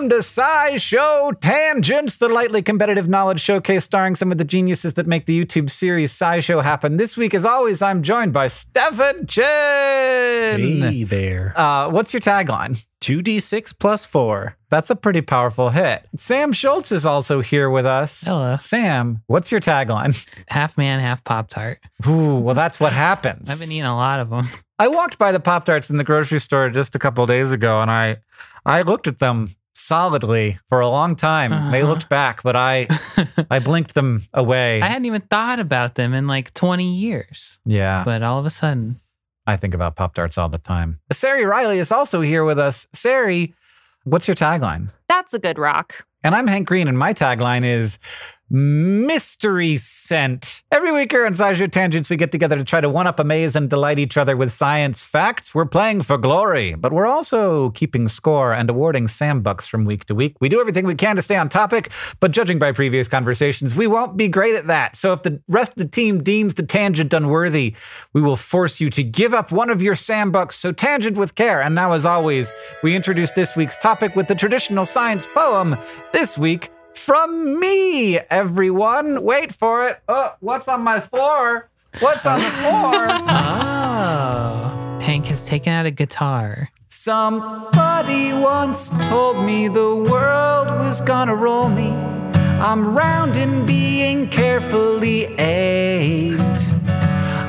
Welcome to Sci Show Tangents, the lightly competitive knowledge showcase starring some of the geniuses that make the YouTube series Sci Show happen. This week, as always, I'm joined by Stefan Chin. Hey there. Uh, what's your tagline? 2d6 plus 4. That's a pretty powerful hit. Sam Schultz is also here with us. Hello. Sam, what's your tagline? Half man, half Pop Tart. Ooh, well, that's what happens. I've been eating a lot of them. I walked by the Pop Tarts in the grocery store just a couple days ago, and I, I looked at them solidly for a long time. They Uh-huh. looked back, but I, I blinked them away. I hadn't even thought about them in like 20 years. yeah, But all of a sudden, I think about Pop Tarts all the time. Sari Riley is also here with us. Sari, what's your tagline? That's a good rock. And I'm Hank Green, and my tagline is Mystery Scent. Every week here on SciShow Tangents, we get together to try to one up, amaze, and delight each other with science facts. We're playing for glory, but we're also keeping score and awarding Sam Bucks from week to week. We do everything we can to stay on topic, but judging by previous conversations, we won't be great at that. So if the rest of the team deems the tangent unworthy, we will force you to give up one of your Sam Bucks. So tangent with care. And now, as always, we introduce this week's topic with the traditional science poem. This week, from me, everyone. Wait for it. Oh, what's on my floor? What's on the floor? oh, Hank has taken out a guitar. Somebody once told me the world was gonna roll me. I'm round and being carefully aimed.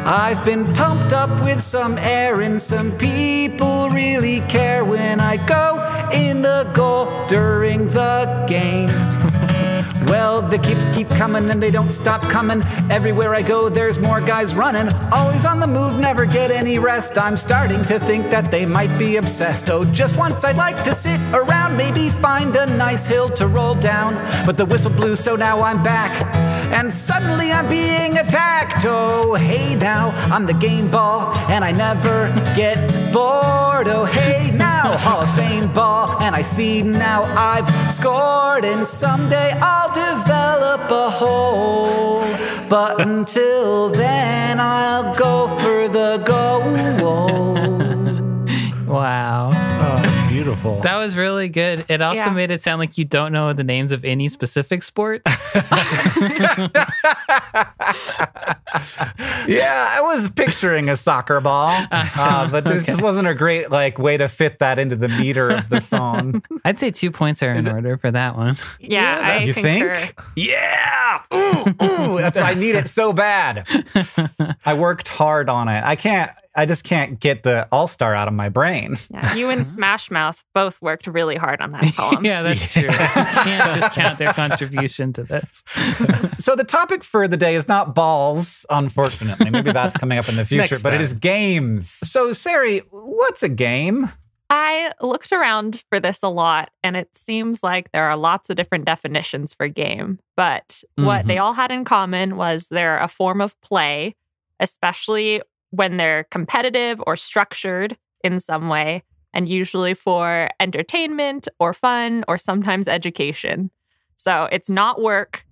I've been pumped up with some air, and some people really care when I go in the goal during the game. Well, the keeps keep coming and they don't stop coming. Everywhere I go, there's more guys running. Always on the move, never get any rest. I'm starting to think that they might be obsessed. Oh, just once I'd like to sit around, maybe find a nice hill to roll down. But the whistle blew, so now I'm back. And suddenly I'm being attacked. Oh, hey now, I'm the game ball, and I never get bored. Oh, hey now, Hall of Fame ball, and I see now I've scored, and someday I'll develop a hole. But until then, I'll go for the goal. Wow. That's beautiful. beautiful. That was really good. It also Yeah. made it sound like you don't know the names of any specific sports. yeah, I was picturing a soccer ball, uh, but this Okay. wasn't a great like way to fit that into the meter of the song. I'd say two points are in order for that one. Yeah, I you concur. think? Yeah. Ooh, ooh. That's why I need it so bad. I worked hard on it. I can't. I just can't get the All Star out of my brain. Yeah, you and Smash Mouth both worked really hard on that poem. yeah, that's true. You can't discount their contribution to this. So the topic for the day is not balls, unfortunately. Maybe that's coming up in the future, Next but it time. is games. So Sari, what's a game? I looked around for this a lot, and it seems like there are lots of different definitions for game. But what Mhm. they all had in common was they're a form of play, especially when they're competitive or structured in some way, and usually for entertainment or fun or sometimes education. So it's not work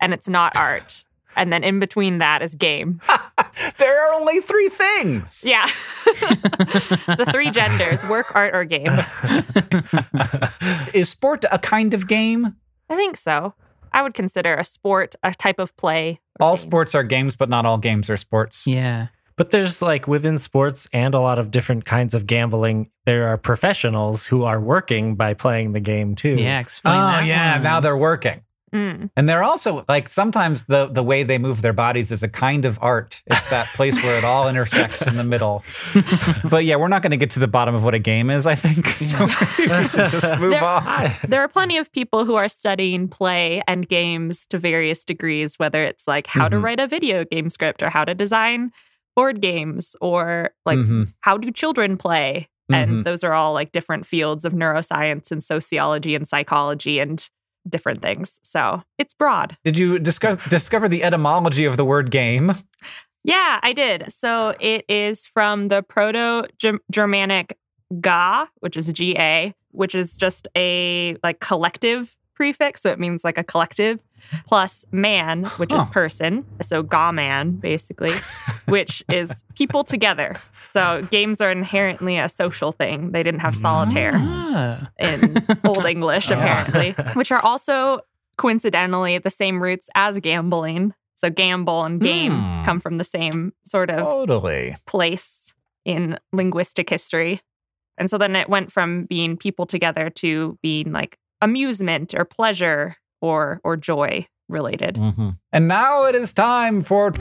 and it's not art. And then in between that is game. There are only three things. Yeah. the three genders work, art, or game. Is sport a kind of game? I think so. I would consider a sport a type of play. All game. sports are games, but not all games are sports. Yeah. But there's like within sports and a lot of different kinds of gambling, there are professionals who are working by playing the game too. Yeah. Explain Oh that. yeah, one. now they're working. Mm. And they're also like sometimes the the way they move their bodies is a kind of art. It's that place where it all intersects in the middle. but yeah, we're not going to get to the bottom of what a game is. I think so. we just move There- on. There are plenty of people who are studying play and games to various degrees, whether it's like how to Mhm. write a video game script or how to design board games or like Mhm. how do children play. And those are all like different fields of neuroscience and sociology and psychology and different things. So it's broad. Did you discuss, discover the etymology of the word game? Yeah, I did. So it is from the Proto Germanic ga, which is G A, which is just a like collective prefix. So it means like a collective plus man, which is person. So ga man, basically, which is people together. So games are inherently a social thing. They didn't have solitaire Ah. in Old English, apparently, which are also coincidentally the same roots as gambling. So gamble and game Hmm. come from the same sort of Totally. place in linguistic history. And so then it went from being people together to being like amusement or pleasure or or joy related. Mm-hmm. And now it is time for.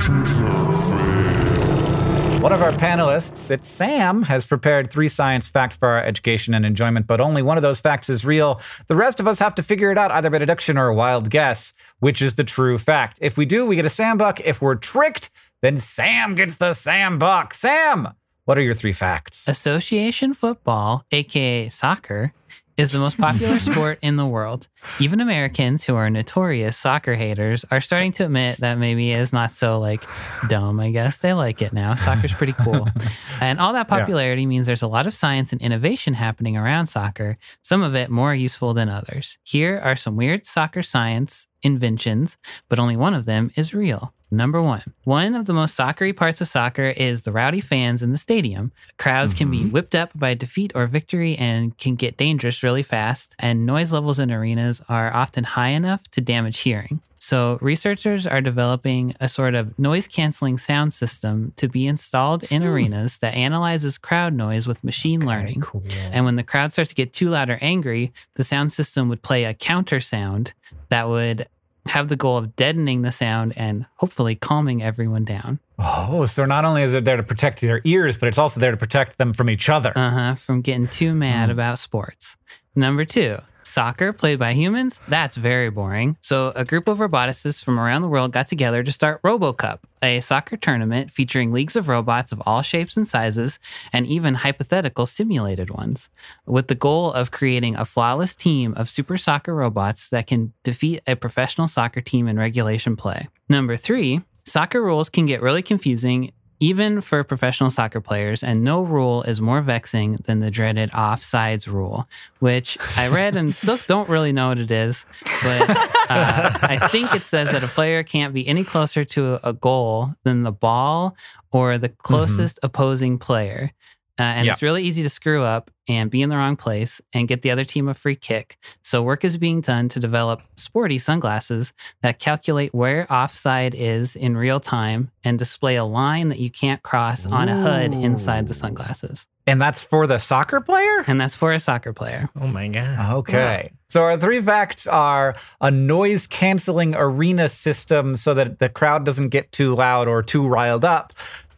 One of our panelists, it's Sam, has prepared three science facts for our education and enjoyment, but only one of those facts is real. The rest of us have to figure it out either by deduction or a wild guess, which is the true fact. If we do, we get a Sam buck. If we're tricked, then Sam gets the Sam buck. Sam, what are your three facts? Association football, aka soccer, is the most popular sport in the world. Even Americans who are notorious soccer haters are starting to admit that maybe it's not so like dumb, I guess. They like it now. Soccer's pretty cool. and all that popularity means there's a lot of science and innovation happening around soccer, some of it more useful than others. Here are some weird soccer science inventions, but only one of them is real. Number one, one of the most soccery parts of soccer is the rowdy fans in the stadium. Crowds can be mm-hmm. whipped up by defeat or victory and can get dangerous really fast, and noise levels in arenas are often high enough to damage hearing. So, researchers are developing a sort of noise canceling sound system to be installed in arenas that analyzes crowd noise with machine learning. Cool. And when the crowd starts to get too loud or angry, the sound system would play a counter sound that would have the goal of deadening the sound and hopefully calming everyone down. Oh, so not only is it there to protect their ears, but it's also there to protect them from each other. Uh huh. From getting too mad about sports. Number two, soccer played by humans. That's very boring. So, a group of roboticists from around the world got together to start RoboCup, a soccer tournament featuring leagues of robots of all shapes and sizes, and even hypothetical simulated ones, with the goal of creating a flawless team of super soccer robots that can defeat a professional soccer team in regulation play. Number three, soccer rules can get really confusing even for professional soccer players, and no rule is more vexing than the dreaded offsides rule, which I read and still don't really know what it is. But uh, I think it says that a player can't be any closer to a goal than the ball or the closest opposing player. Uh, and Yeah. it's really easy to screw up and be in the wrong place and get the other team a free kick. So, work is being done to develop sporty sunglasses that calculate where offside is in real time and display a line that you can't cross on a hood inside the sunglasses. And that's for the soccer player? And that's for a soccer player. Oh my god. Okay. So our three facts are a noise canceling arena system so that the crowd doesn't get too loud or too riled up.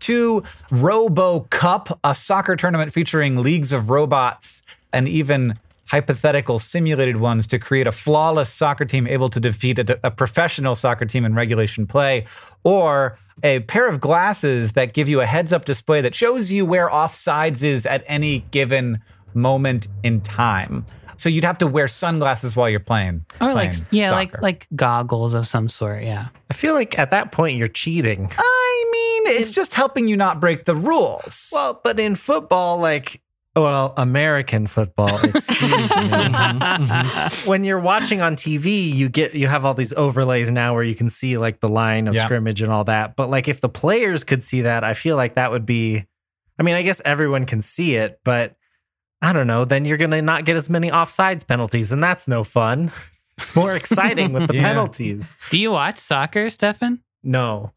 Two, Robo Cup, a soccer tournament featuring leagues of robots and even hypothetical simulated ones to create a flawless soccer team able to defeat a, a professional soccer team in regulation play. Or a pair of glasses that give you a heads up display that shows you where offsides is at any given moment in time. So you'd have to wear sunglasses while you're playing. Or like playing yeah, like soccer. like goggles of some sort, yeah. I feel like at that point you're cheating. I mean, it's just helping you not break the rules. Well, but in football, like, well, American football, excuse me. Mm-hmm, mm-hmm. when you're watching on TV, you get you have all these overlays now where you can see like the line of Yeah. scrimmage and all that. But like if the players could see that, I feel like that would be I mean, I guess everyone can see it, but I don't know, then you're going to not get as many offsides penalties and that's no fun. It's more exciting with the Yeah. penalties. Do you watch soccer, Stefan? No.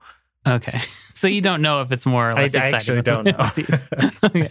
Okay. So you don't know if it's more or I less exciting. actually don't know. penalties. okay.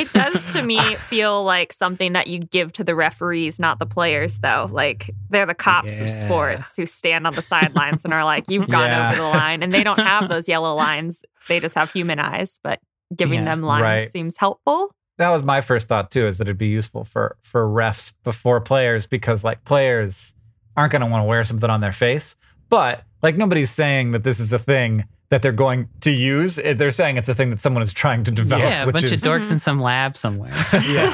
It does to me feel like something that you give to the referees, not the players, though. Like they're the cops of sports who stand on the sidelines and are like, you've gone Yeah. over the line. And they don't have those yellow lines, they just have human eyes. But giving Yeah. them lines Right. seems helpful. That was my first thought too, is that it'd be useful for for refs before players because like players aren't going to want to wear something on their face, but like nobody's saying that this is a thing that they're going to use. Eh, They're saying it's a thing that someone is trying to develop. yeah, a which bunch is, of dorks in some lab somewhere. yeah.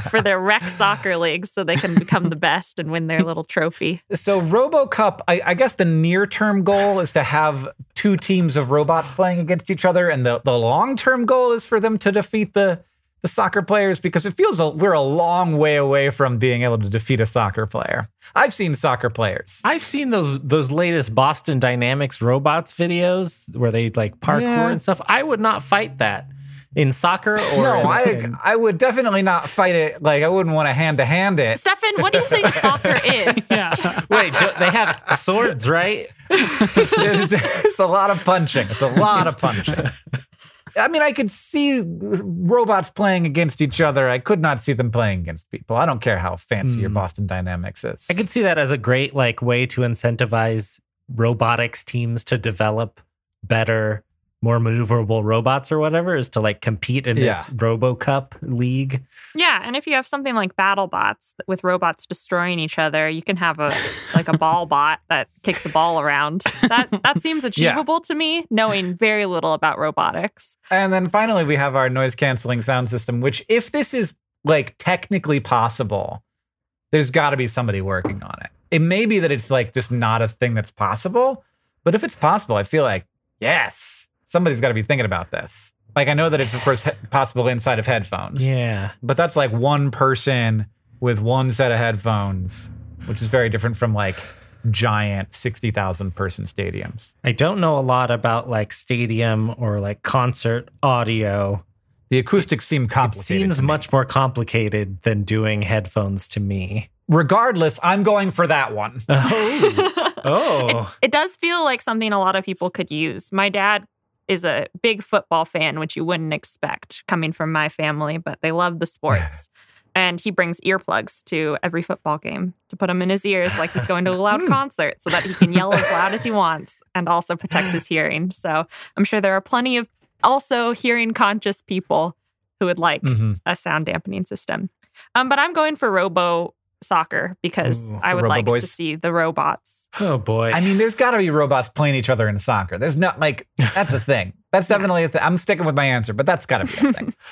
for their rec soccer leagues so they can become the best and win their little trophy. So RoboCup, I, I guess the near term goal is to have two teams of robots playing against each other, and the, the long term goal is for them to defeat the the soccer players because it feels a, we're a long way away from being able to defeat a soccer player. I've seen soccer players. I've seen those those latest Boston Dynamics robots videos where they like parkour Yeah. and stuff. I would not fight that in soccer or No, in- I in- I would definitely not fight it. Like I wouldn't want to hand to hand it. Stefan, what do you think soccer is? yeah. wait. do- they have swords, right? It's, it's a lot of punching. It's a lot of punching. I mean, I could see robots playing against each other. I could not see them playing against people. I don't care how fancy your hmm. Boston Dynamics is. I could see that as a great like way to incentivize robotics teams to develop better, more maneuverable robots or whatever. Is to like compete in this Yeah. RoboCup league. Yeah, and if you have something like BattleBots with robots destroying each other, you can have a like a ball bot that kicks a ball around. That that seems achievable to me, knowing very little about robotics. And then finally, we have our noise canceling sound system, which, if this is like technically possible, there's got to be somebody working on it. It may be that it's like just not a thing that's possible, but if it's possible, I feel like, yes, somebody's got to be thinking about this. Like, I know that it's, of course, he- possible inside of headphones, Yeah. but that's like one person with one set of headphones, which is very different from like giant 60,000 person stadiums. I don't know a lot about like stadium or like concert audio. The acoustics seem It complicated. seems to me. much more complicated than doing headphones to me. Regardless, I'm going for that one. Oh, oh, It does feel like something a lot of people could use. My dad is a big football fan, which you wouldn't expect coming from my family, but they love the sports. And he brings earplugs to every football game to put them in his ears like he's going to a loud concert so that he can yell as loud as he wants and also protect his hearing. So I'm sure there are plenty of also hearing conscious people who would like Mhm. a sound dampening system. Um, but I'm going for Robo Soccer because Ooh, I would Robo like to see the robots. oh boy. I mean, there's got to be robots playing each other in soccer. There's not like that's a thing. That's definitely a thing. I'm sticking with my answer, but that's got to be a thing.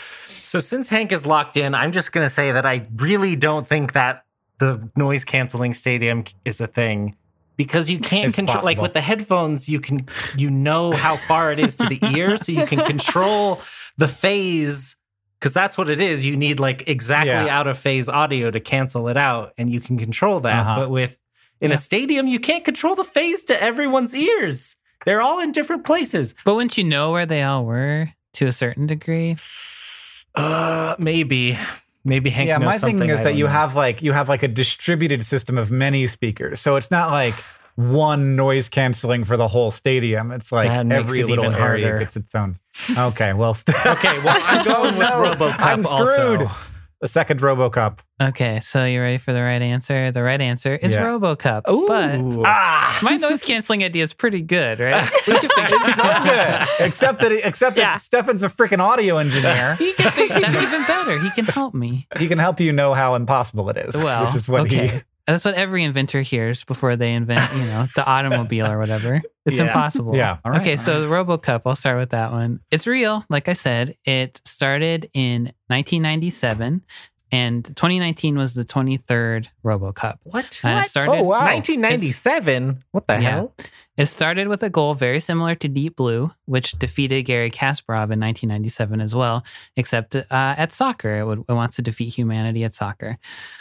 So since Hank is locked in, I'm just going to say that I really don't think that the noise canceling stadium is a thing because you can't It's control like with the headphones you can you know how far it is to the ear so you can control the phase cuz that's what it is you need like exactly Yeah. out of phase audio to cancel it out and you can control that Uh-huh. but with in a stadium you can't control the phase to everyone's ears they're all in different places But wouldn't you know where they all were? to a certain degree. Uh, maybe, maybe Hank. yeah, knows my thing is I that you know. have like you have like a distributed system of many speakers. So it's not like one noise canceling for the whole stadium. It's like That makes every it little even area harder. gets its own. Okay, well, st- Okay, well, I'm going with No, RoboCup I'm screwed. also. the second RoboCup. Okay, so you ready for the right answer? The right answer is Yeah. RoboCup. Ooh. But Ah, my noise canceling idea is pretty good, right? We can it's so good. Except that except Yeah. that Stefan's a freaking audio engineer. He can figure, that's even better. He can help me. he can help you know how impossible it is. Well, which is what okay. he. That's what every inventor hears before they invent, you know, the automobile or whatever. It's Yeah. impossible. Yeah. All right, okay, all so the RoboCup, I'll start with that one. It's real, like I said. It started in 1997, and 2019 was the 23rd RoboCup. What? And it started. Oh, wow. 1997. What the Yeah. hell? It started with a goal very similar to Deep Blue, which defeated Garry Kasparov in 1997 as well, except uh, at soccer. It, would, it wants to defeat humanity at soccer.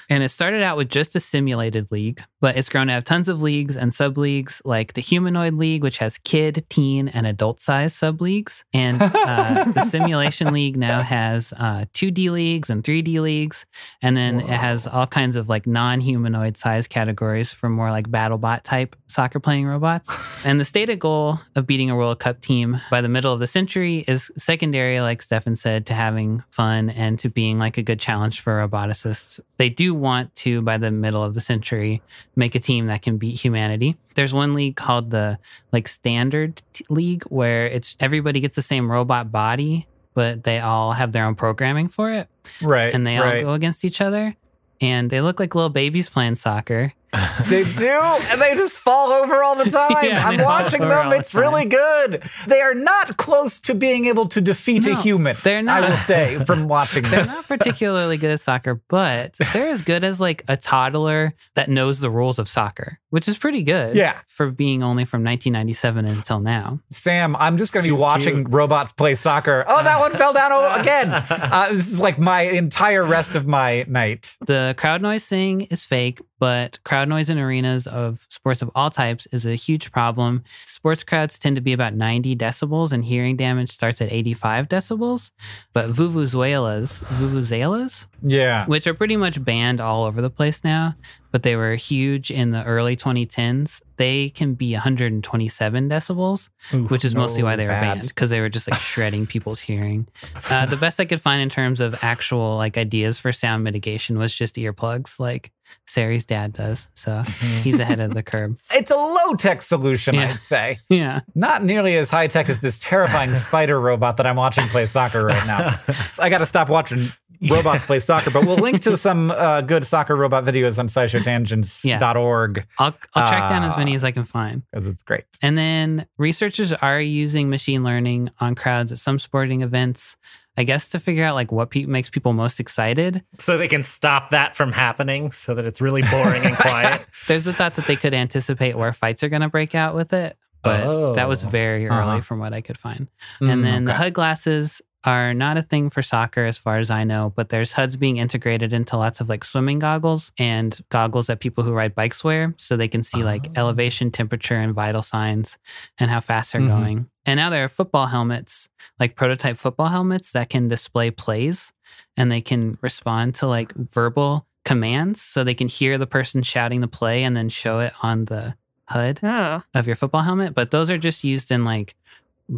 And it started out with just a simulated league, but it's grown to have tons of leagues and sub leagues, like the Humanoid League, which has kid, teen, and adult size sub leagues. And uh, the Simulation League now has uh, 2D leagues and 3D leagues. And then it has all kinds of like non humanoid size categories for more like BattleBot type soccer playing robots. And the stated goal of beating a World Cup team by the middle of the century is secondary, like Stefan said, to having fun and to being like a good challenge for roboticists. They do want to, by the middle of the century, make a team that can beat humanity. There's one league called the like Standard League where it's everybody gets the same robot body, but they all have their own programming for it Right. and they all go against each other. And they look like little babies playing soccer. They do, and they just fall over all the time. Yeah, I'm watching them. the It's really good. They are not close to being able to defeat a human. they're not. I will say from watching this. They're this. not particularly good at soccer, but they're as good as like a toddler that knows the rules of soccer, which is pretty good. Yeah. For being only from 1997 until now. Sam, I'm just going to be watching robots play soccer. Oh, that one fell down again. Uh, this is like my entire rest of my night. The crowd noise thing is fake, but crowd noise in arenas of sports of all types is a huge problem. Sports crowds tend to be about 90 decibels, and hearing damage starts at 85 decibels. But vuvuzelas, vuvuzelas, Yeah. which are pretty much banned all over the place now, but they were huge in the early 2010s. They can be 127 decibels, which is mostly why they were bad. banned because they were just like shredding people's hearing. Uh, the best I could find in terms of actual like ideas for sound mitigation was just earplugs, like Sari's dad does. So he's ahead of the curb. It's a low tech solution, Yeah. I'd say. Yeah. Not nearly as high tech as this terrifying spider robot that I'm watching play soccer right now. So I got to stop watching robots play soccer, but we'll link to some uh, good soccer robot videos on scishowtangents.org I'll, I'll track down as Ah. many as I can find. because it's great. And then researchers are using machine learning on crowds at some sporting events, I guess to figure out like what pe- makes people most excited. So they can stop that from happening so that it's really boring and quiet. There's a thought that they could anticipate where fights are going to break out with it, but that was Oh. very early Uh-huh. from what I could find. Mm, and then the okay. HUD glasses are not a thing for soccer as far as I know, but there's HUDs being integrated into lots of like swimming goggles and goggles that people who ride bikes wear so they can see like Oh. elevation, temperature, and vital signs and how fast they're Mhm. going. And now there are football helmets, like prototype football helmets that can display plays and they can respond to like verbal commands so they can hear the person shouting the play and then show it on the HUD Oh. of your football helmet, but those are just used in like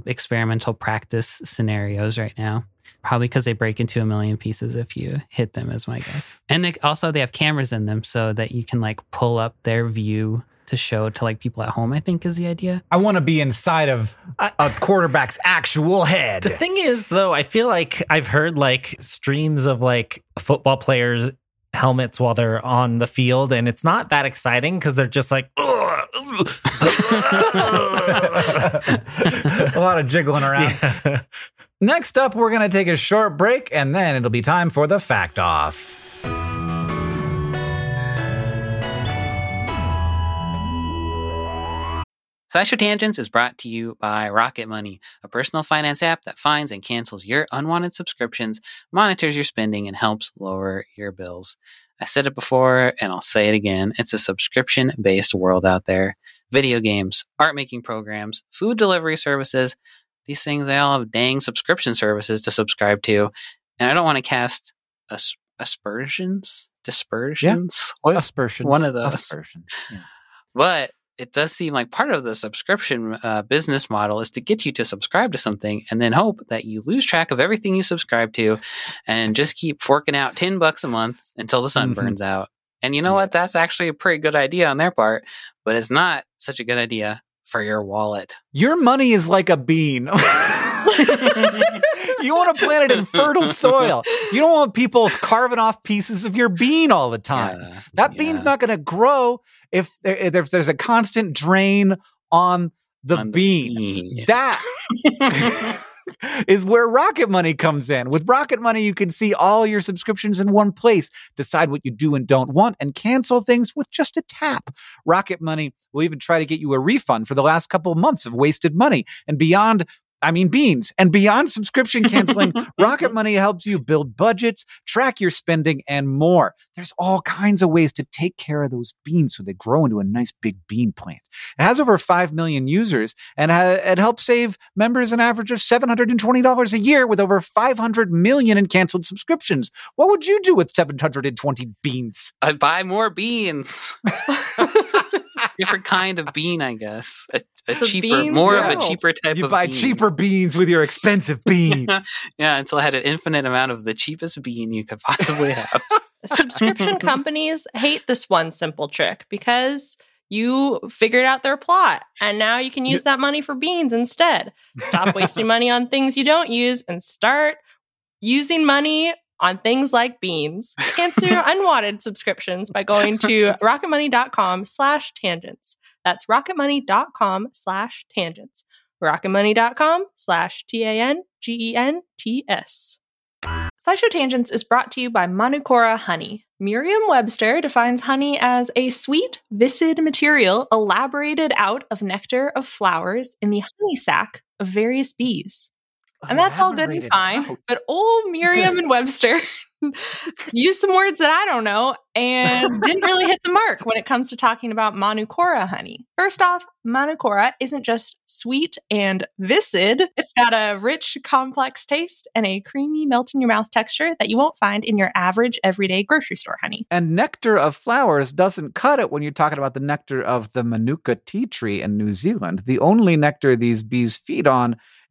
experimental practice scenarios right now. Probably because they break into a million pieces if you hit them, is my guess. And they, also, they have cameras in them so that you can like pull up their view to show to like people at home. I think is the idea. I want to be inside of a quarterback's actual head. The thing is, though, I feel like I've heard like streams of like football players' helmets while they're on the field, and it's not that exciting because they're just like, a lot of jiggling around. Yeah. Next up, we're going to take a short break and then it'll be time for the fact off. SciShow Tangents is brought to you by Rocket Money, a personal finance app that finds and cancels your unwanted subscriptions, monitors your spending, and helps lower your bills. I said it before and I'll say it again. It's a subscription based world out there. Video games, art making programs, food delivery services, these things they all have dang subscription services to subscribe to, and I don't want to cast as- aspersions, dispersions. What? Aspersions. One of those. Aspersions. Yeah. But it does seem like part of the subscription uh, business model is to get you to subscribe to something and then hope that you lose track of everything you subscribe to and just keep forking out 10 bucks a month until the sun Mhm. burns out. And you know Yeah. what? That's actually a pretty good idea on their part, but it's not such a good idea for your wallet. Your money is like a bean. you want to plant it in fertile soil. You don't want people carving off pieces of your bean all the time. Yeah, That bean's not going to grow if, there, if there's a constant drain on the On the bean. bean. That is where Rocket Money comes in. With Rocket Money, you can see all your subscriptions in one place, decide what you do and don't want, and cancel things with just a tap. Rocket Money will even try to get you a refund for the last couple of months of wasted money. And beyond, I mean, beans. And beyond subscription canceling, Rocket Money helps you build budgets, track your spending, and more. There's all kinds of ways to take care of those beans so they grow into a nice big bean plant. It has over 5 million users and ha- it helps save members an average of $720 a year with over 500 million in canceled subscriptions. What would you do with 720 beans? I'd buy more beans. Different kind of bean, I guess. A, a cheaper, beans more of a cheaper type of. You buy bean. cheaper beans with your expensive beans. yeah, until I had an infinite amount of the cheapest bean you could possibly have. Subscription companies hate this one simple trick because you figured out their plot and now you can use that money for beans instead. Stop wasting money on things you don't use and start using money on things like beans. Cancel your unwanted subscriptions by going to rocketmoney.com slash tangents. That's rocketmoney.com slash tangents. rocketmoney.com slash T-A-N-G-E-N-T-S. SciShow Tangents is brought to you by Manukora Honey. Merriam-Webster defines honey as a sweet, viscid material elaborated out of nectar of flowers in the honey sac of various bees. And that's all good and fine. out. But old Merriam and Webster used some words that I don't know and didn't really hit the mark when it comes to talking about Manukora honey. First off, Manukora isn't just sweet and viscid. It's got a rich, complex taste and a creamy, melt in your mouth texture that you won't find in your average everyday grocery store honey. And nectar of flowers doesn't cut it when you're talking about the nectar of the Manuka tea tree in New Zealand, the only nectar these bees feed on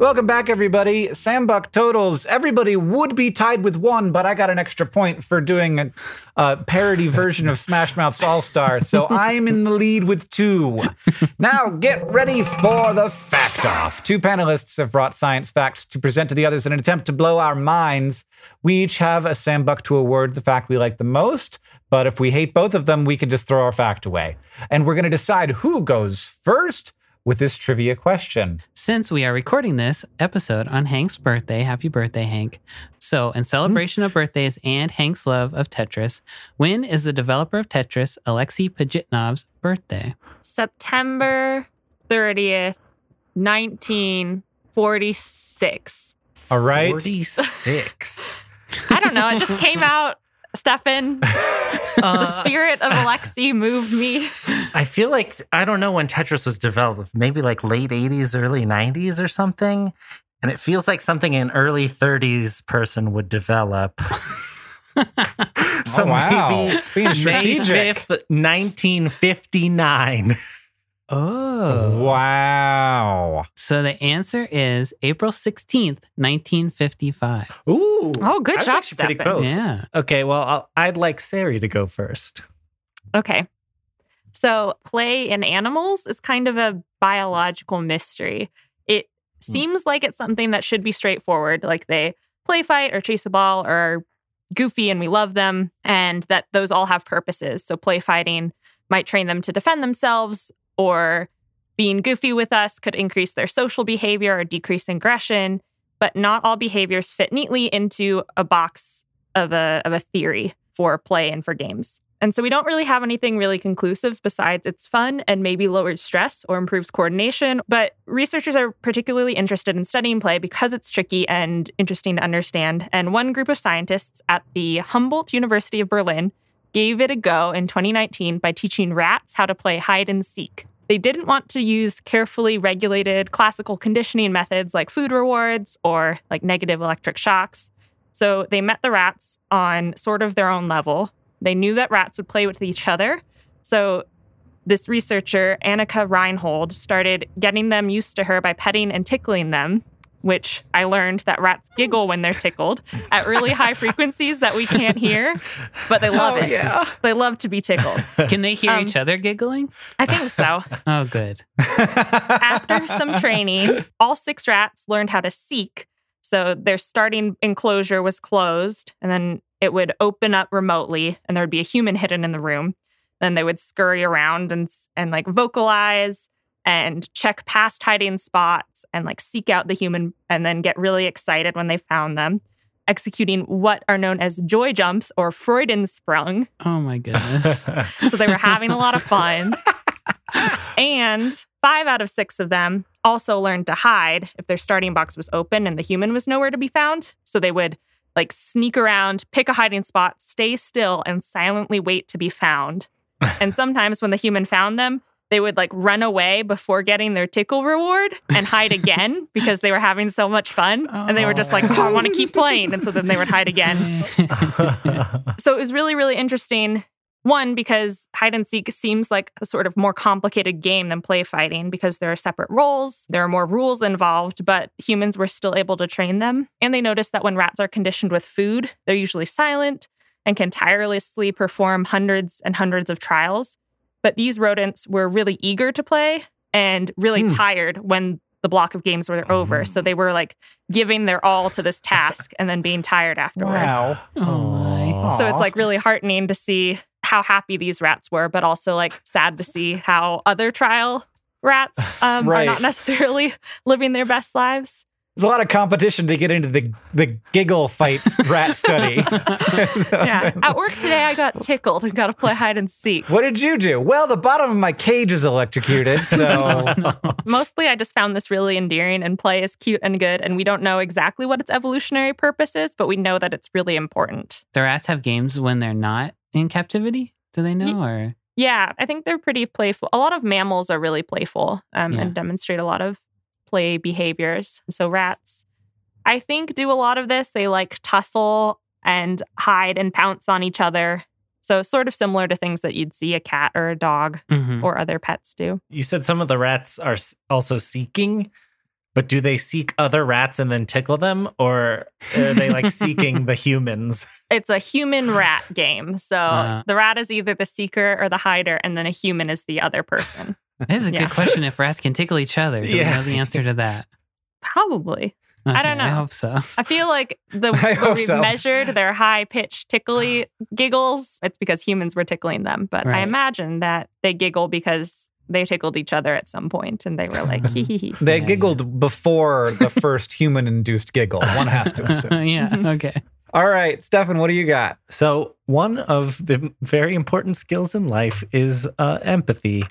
Welcome back, everybody. Sambuck totals. Everybody would be tied with one, but I got an extra point for doing a, a parody version of Smash Mouth's All Star. So I'm in the lead with two. Now get ready for the fact off. Two panelists have brought science facts to present to the others in an attempt to blow our minds. We each have a Sambuck to award the fact we like the most. But if we hate both of them, we can just throw our fact away. And we're going to decide who goes first with this trivia question. Since we are recording this episode on Hank's birthday, happy birthday, Hank. So, in celebration of birthdays and Hank's love of Tetris, when is the developer of Tetris, Alexei Pajitnov's birthday? September 30th, 1946. All right. 46. I don't know. It just came out. Stefan, the uh, spirit of Alexei moved me. I feel like I don't know when Tetris was developed, maybe like late 80s, early 90s or something. And it feels like something an early 30s person would develop. so Oh, wow. maybe Being May 5th, 1959. Oh. Wow. So, the answer is April 16th, 1955. Ooh. Oh, good that's job, actually pretty close. Yeah. Okay, well, I'll, I'd like Sari to go first. Okay. So, play in animals is kind of a biological mystery. It hmm. seems like it's something that should be straightforward, like they play fight or chase a ball or are goofy and we love them, and that those all have purposes. So, play fighting might train them to defend themselves, or being goofy with us could increase their social behavior or decrease aggression. But not all behaviors fit neatly into a box of a, of a theory for play and for games. And so we don't really have anything really conclusive besides it's fun and maybe lowers stress or improves coordination. But researchers are particularly interested in studying play because it's tricky and interesting to understand. And one group of scientists at the Humboldt University of Berlin gave it a go in 2019 by teaching rats how to play hide and seek. They didn't want to use carefully regulated classical conditioning methods like food rewards or like negative electric shocks. So they met the rats on sort of their own level. They knew that rats would play with each other. So this researcher, Annika Reinhold, started getting them used to her by petting and tickling them, which I learned that rats giggle when they're tickled at really high frequencies that we can't hear, but they love it. yeah. They love to be tickled. Can they hear Um, each other giggling? I think so. Oh, good. After some training, all six rats learned how to seek. So their starting enclosure was closed, and then it would open up remotely, and there would be a human hidden in the room. Then they would scurry around and and like vocalize and check past hiding spots and like seek out the human, and then get really excited when they found them, executing what are known as joy jumps or Freudensprung Oh, my goodness. so they were having a lot of fun. and five out of six of them also learned to hide if their starting box was open and the human was nowhere to be found. So they would like sneak around, pick a hiding spot, stay still, and silently wait to be found. and sometimes when the human found them, they would like run away before getting their tickle reward and hide again because they were having so much fun. And they were just like, oh, I want to keep playing. And so then they would hide again. So it was really, really interesting. One, because hide and seek seems like a sort of more complicated game than play fighting because there are separate roles, there are more rules involved, but humans were still able to train them. And they noticed that when rats are conditioned with food, they're usually silent and can tirelessly perform hundreds and hundreds of trials. But these rodents were really eager to play and really tired when the block of games were over. So they were like giving their all to this task and then being tired afterward. Wow. Oh, my. So it's like really heartening to see how happy these rats were, but also like sad to see how other trial rats um, Right. are not necessarily living their best lives. There's a lot of competition to get into the the giggle fight rat study. Yeah. At work today, I got tickled and got to play hide and seek. What did you do? Well, the bottom of my cage is electrocuted, so Mostly, I just found this really endearing and play is cute and good. And we don't know exactly what its evolutionary purpose is, but we know that it's really important. The rats have games when they're not in captivity? Do they know? Or Yeah, I think they're pretty playful. A lot of mammals are really playful um, Yeah. and demonstrate a lot of play behaviors. So rats, I think, do a lot of this. They like tussle and hide and pounce on each other. So sort of similar to things that you'd see a cat or a dog Mhm. or other pets do. You said some of the rats are also seeking. But do they seek other rats and then tickle them, or are they like seeking the humans? It's a human rat game. So Uh. the rat is either the seeker or the hider, and then a human is the other person. That is a Yeah. good question. If rats can tickle each other, do Yeah. we know the answer to that? Probably. I don't know. I hope so. I feel like the I when we've so. measured their high pitched tickly giggles, it's because humans were tickling them. But I imagine that they giggle because they tickled each other at some point and they were like, hee hee hee. They Yeah, giggled before the first human induced giggle. One has to assume. yeah. Okay. All right, Stefan, what do you got? So, one of the very important skills in life is uh, empathy.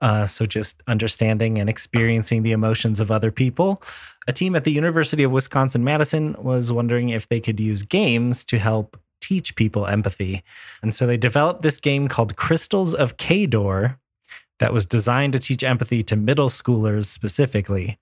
Uh, so, just understanding and experiencing the emotions of other people. A team at the University of Wisconsin Madison was wondering if they could use games to help teach people empathy. And so they developed this game called Crystals of Kaydor that was designed to teach empathy to middle schoolers specifically.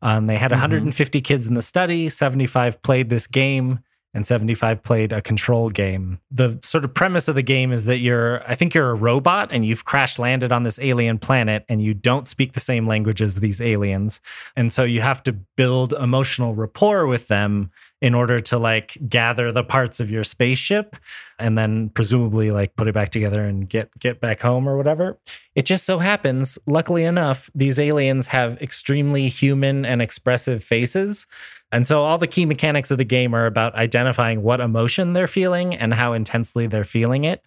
Um, they had 150 kids in the study, 75 played this game and 75 played a control game. The sort of premise of the game is that you're, I think you're a robot and you've crash landed on this alien planet and you don't speak the same language as these aliens. And so you have to build emotional rapport with them in order to like gather the parts of your spaceship and then presumably like put it back together and get get back home or whatever. It just so happens, luckily enough, these aliens have extremely human and expressive faces. And so all the key mechanics of the game are about identifying what emotion they're feeling and how intensely they're feeling it.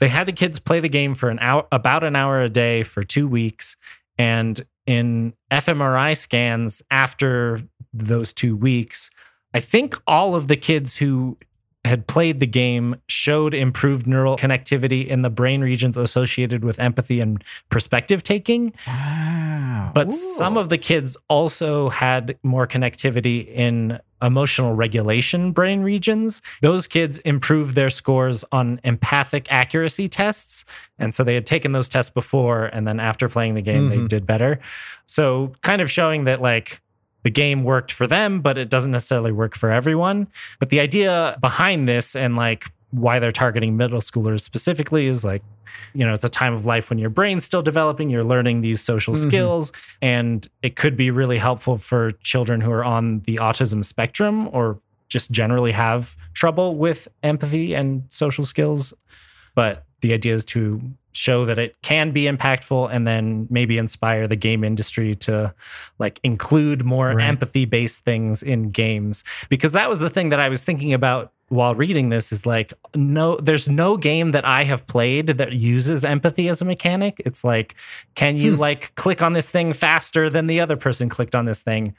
They had the kids play the game for an hour about an hour a day for 2 weeks and in fMRI scans after those 2 weeks, I think all of the kids who had played the game showed improved neural connectivity in the brain regions associated with empathy and perspective taking. Wow. But some of the kids also had more connectivity in emotional regulation brain regions. Those kids improved their scores on empathic accuracy tests. And so they had taken those tests before, and then after playing the game, they Mhm. did better. So, kind of showing that, like, the game worked for them, but it doesn't necessarily work for everyone. But the idea behind this and like why they're targeting middle schoolers specifically is like, you know, it's a time of life when your brain's still developing, you're learning these social Mhm. skills, and it could be really helpful for children who are on the autism spectrum or just generally have trouble with empathy and social skills. But the idea is to show that it can be impactful and then maybe inspire the game industry to like include more Right. empathy based things in games. Because that was the thing that I was thinking about while reading this is like no there's no game that I have played that uses empathy as a mechanic. It's like can you hmm. like click on this thing faster than the other person clicked on this thing?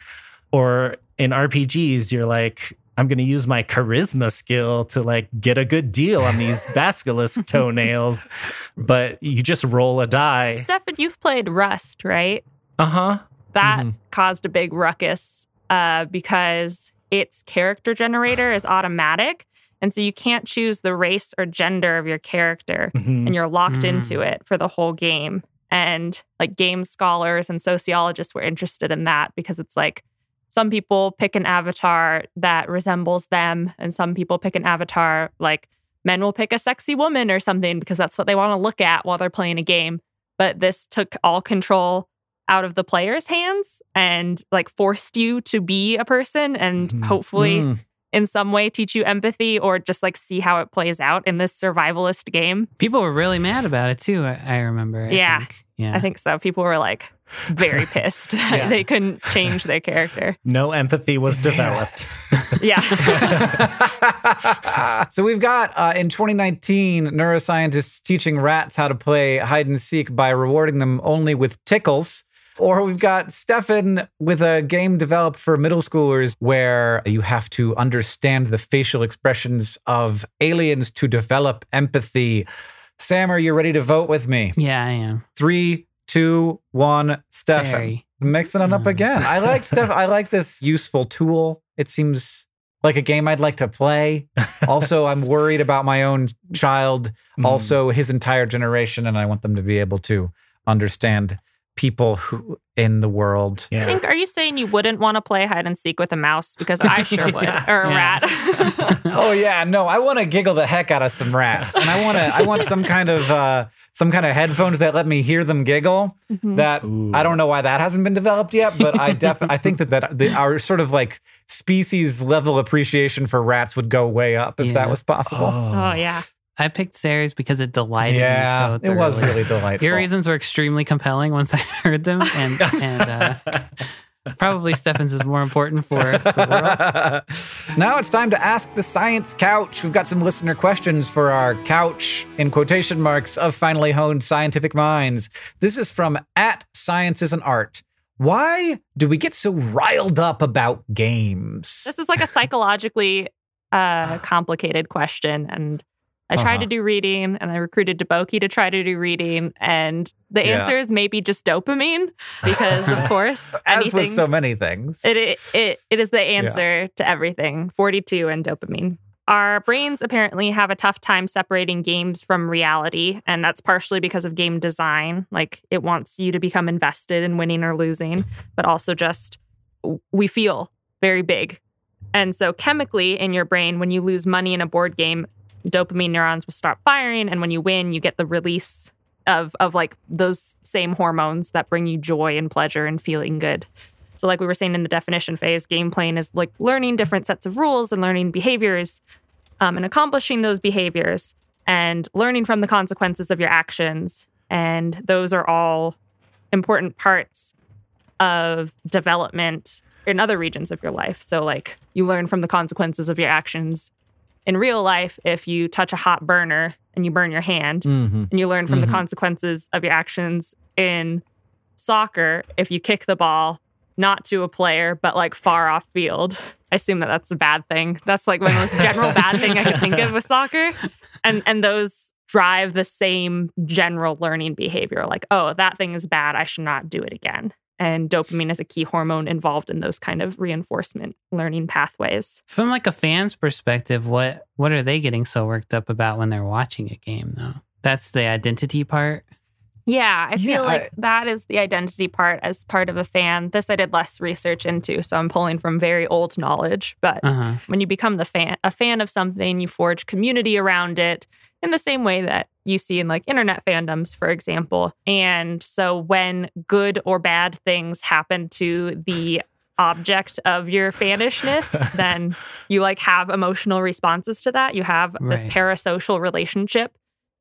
Or in RPGs you're like I'm going to use my charisma skill to like get a good deal on these basilisk toenails but you just roll a die Stefan, you've played Rust, right? uh-huh That Mhm. caused a big ruckus uh, because its character generator is automatic. And so you can't choose the race or gender of your character, Mhm. and you're locked Mm. into it for the whole game. And like game scholars and sociologists were interested in that because it's like some people pick an avatar that resembles them, and some people pick an avatar like men will pick a sexy woman or something because that's what they want to look at while they're playing a game. But this took all control out of the player's hands and like forced you to be a person and Mhm. hopefully Mm. in some way teach you empathy or just like see how it plays out in this survivalist game. People were really mad about it too. I, I remember. I Yeah. think. Yeah. I think so. People were like very pissed that Yeah. they couldn't change their character. no empathy was developed Yeah. so we've got uh, in 2019 neuroscientists teaching rats how to play hide and seek by rewarding them only with tickles. Or we've got Stefan with a game developed for middle schoolers where you have to understand the facial expressions of aliens to develop empathy. Sam, are you ready to vote with me? yeah, I am. Three, two, one. Stefan, Sorry. mixing it up Mm. again. I like Steph. I like this useful tool. It seems like a game I'd like to play. Also, I'm worried about my own child, Mm. also his entire generation, and I want them to be able to understand people who in the world. I think, are you saying you wouldn't want to play hide and seek with a mouse? Because I sure would, or a Yeah. rat. Oh yeah, no, I want to giggle the heck out of some rats, and I want to. I want some kind of uh, some kind of headphones that let me hear them giggle. That Ooh. I don't know why that hasn't been developed yet, but I definitely I think that that the, our sort of like species level appreciation for rats would go way up if Yeah. that was possible. oh yeah. I picked Sari's because it delighted yeah, me so it was thoroughly. really delightful. Your reasons were extremely compelling once I heard them, and and uh, probably Stefan's is more important for the world. now it's time to ask the science couch. We've got some listener questions for our couch in quotation marks of finely honed scientific minds. This is from at Science is an Art. Why do we get so riled up about games? This is like a psychologically uh, complicated question. And I tried Uh-huh. to do reading and I recruited Deboki to try to do reading. And the Yeah. answer is maybe just dopamine because, of course, As anything. with so many things. It, it, it, it is the answer to everything 42 and dopamine. Our brains apparently have a tough time separating games from reality, and that's partially because of game design. Like it wants you to become invested in winning or losing, but also just we feel very big. And so, chemically in your brain, when you lose money in a board game, dopamine neurons will stop firing. And when you win, you get the release of, of like those same hormones that bring you joy and pleasure and feeling good. So, like we were saying in the definition phase, game playing is like learning different sets of rules and learning behaviors um, and accomplishing those behaviors and learning from the consequences of your actions. And those are all important parts of development in other regions of your life. So, like, you learn from the consequences of your actions in real life if you touch a hot burner and you burn your hand, Mhm. and you learn from Mhm. the consequences of your actions in soccer if you kick the ball not to a player but like far off field. I assume that that's a bad thing. That's like the most general bad thing I could think of with soccer. And and those drive the same general learning behavior like, oh, that thing is bad. I should not do it again. And dopamine is a key hormone involved in those kind of reinforcement learning pathways. From like a fan's perspective, what what are they getting so worked up about when they're watching a game though? That's the identity part. Yeah, I feel Yeah, like I- that is the identity part as part of a fan. This I did less research into, so I'm pulling from very old knowledge. But Uh-huh. when you become the fan, a fan of something, you forge community around it in the same way that you see in like internet fandoms, for example. And so when good or bad things happen to the object of your fanishness, then you like have emotional responses to that. You have this parasocial relationship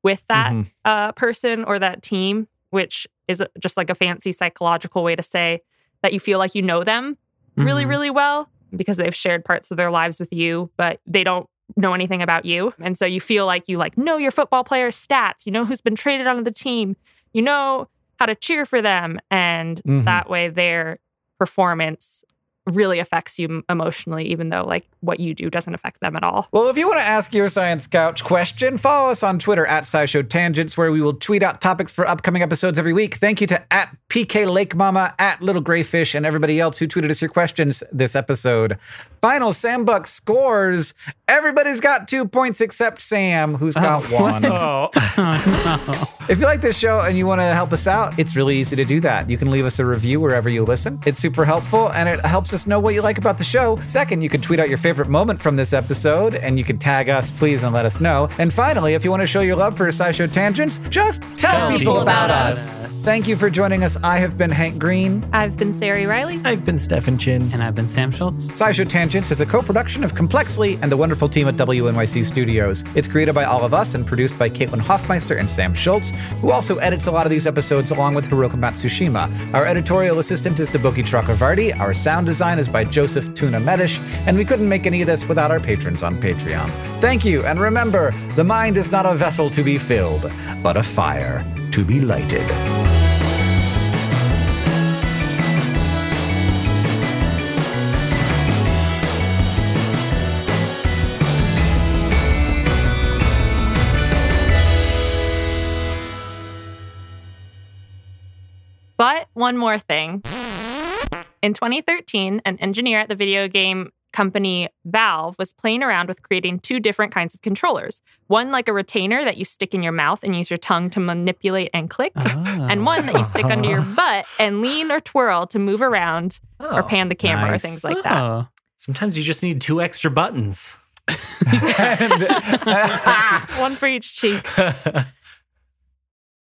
with that Mhm. uh, person or that team, which is just like a fancy psychological way to say that you feel like you know them really, Mhm. really well because they've shared parts of their lives with you, but they don't know anything about you. And so you feel like you like know your football player's stats, you know who's been traded onto the team, you know how to cheer for them. And Mhm. that way their performance really affects you emotionally, even though like what you do doesn't affect them at all. Well, if you want to ask your Science Couch question, follow us on Twitter at SciShow Tangents, where we will tweet out topics for upcoming episodes every week. Thank you to at PK Lake Mama, at Little Grayfish, and everybody else who tweeted us your questions this episode. Final Sam Buck scores. Everybody's got two points except Sam, who's oh. got one. Oh. If you like this show and you want to help us out, it's really easy to do that. You can leave us a review wherever you listen. It's super helpful and it helps us know what you like about the show. Second, you can tweet out your favorite moment from this episode and you can tag us, please, and let us know. And finally, if you want to show your love for SciShow Tangents, just tell, Tell people, people about about us. us. Thank you for joining us. I have been Hank Green. I've been Sari Reilly. I've been Stefan Chin. And I've been Sam Schultz. SciShow Tangents is a co-production of Complexly and the wonderful team at WNYC Studios. It's created by all of us and produced by Caitlin Hofmeister and Sam Schultz, who also edits a lot of these episodes along with Hiroko Matsushima. Our editorial assistant is Deboki Chakravarti. Our sound design is by Joseph Tuna Medina, and we couldn't make any of this without our patrons on Patreon. Thank you, and remember, the mind is not a vessel to be filled, but a fire to be lighted. But one more thing. In 2013, an engineer at the video game company Valve was playing around with creating two different kinds of controllers. One like a retainer that you stick in your mouth and use your tongue to manipulate and click, and one that you stick under your oh. butt and lean or twirl to move around or Oh, pan the camera or things like that. Oh. Sometimes you just need two extra buttons. One for each cheek.